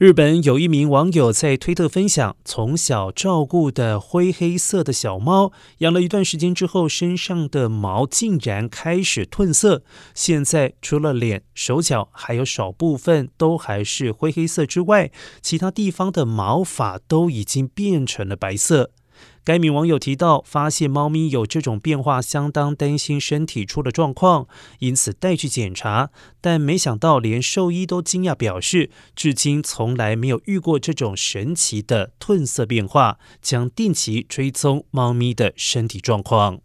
日本有一名网友在推特分享，从小照顾的灰黑色的小猫，养了一段时间之后，身上的毛竟然开始褪色。现在除了脸、手脚还有少部分都还是灰黑色之外，其他地方的毛发都已经变成了白色。该名网友提到，发现猫咪有这种变化，相当担心身体出了状况，因此带去检查。但没想到，连兽医都惊讶，表示至今从来没有遇过这种神奇的褪色变化，将定期追踪猫咪的身体状况。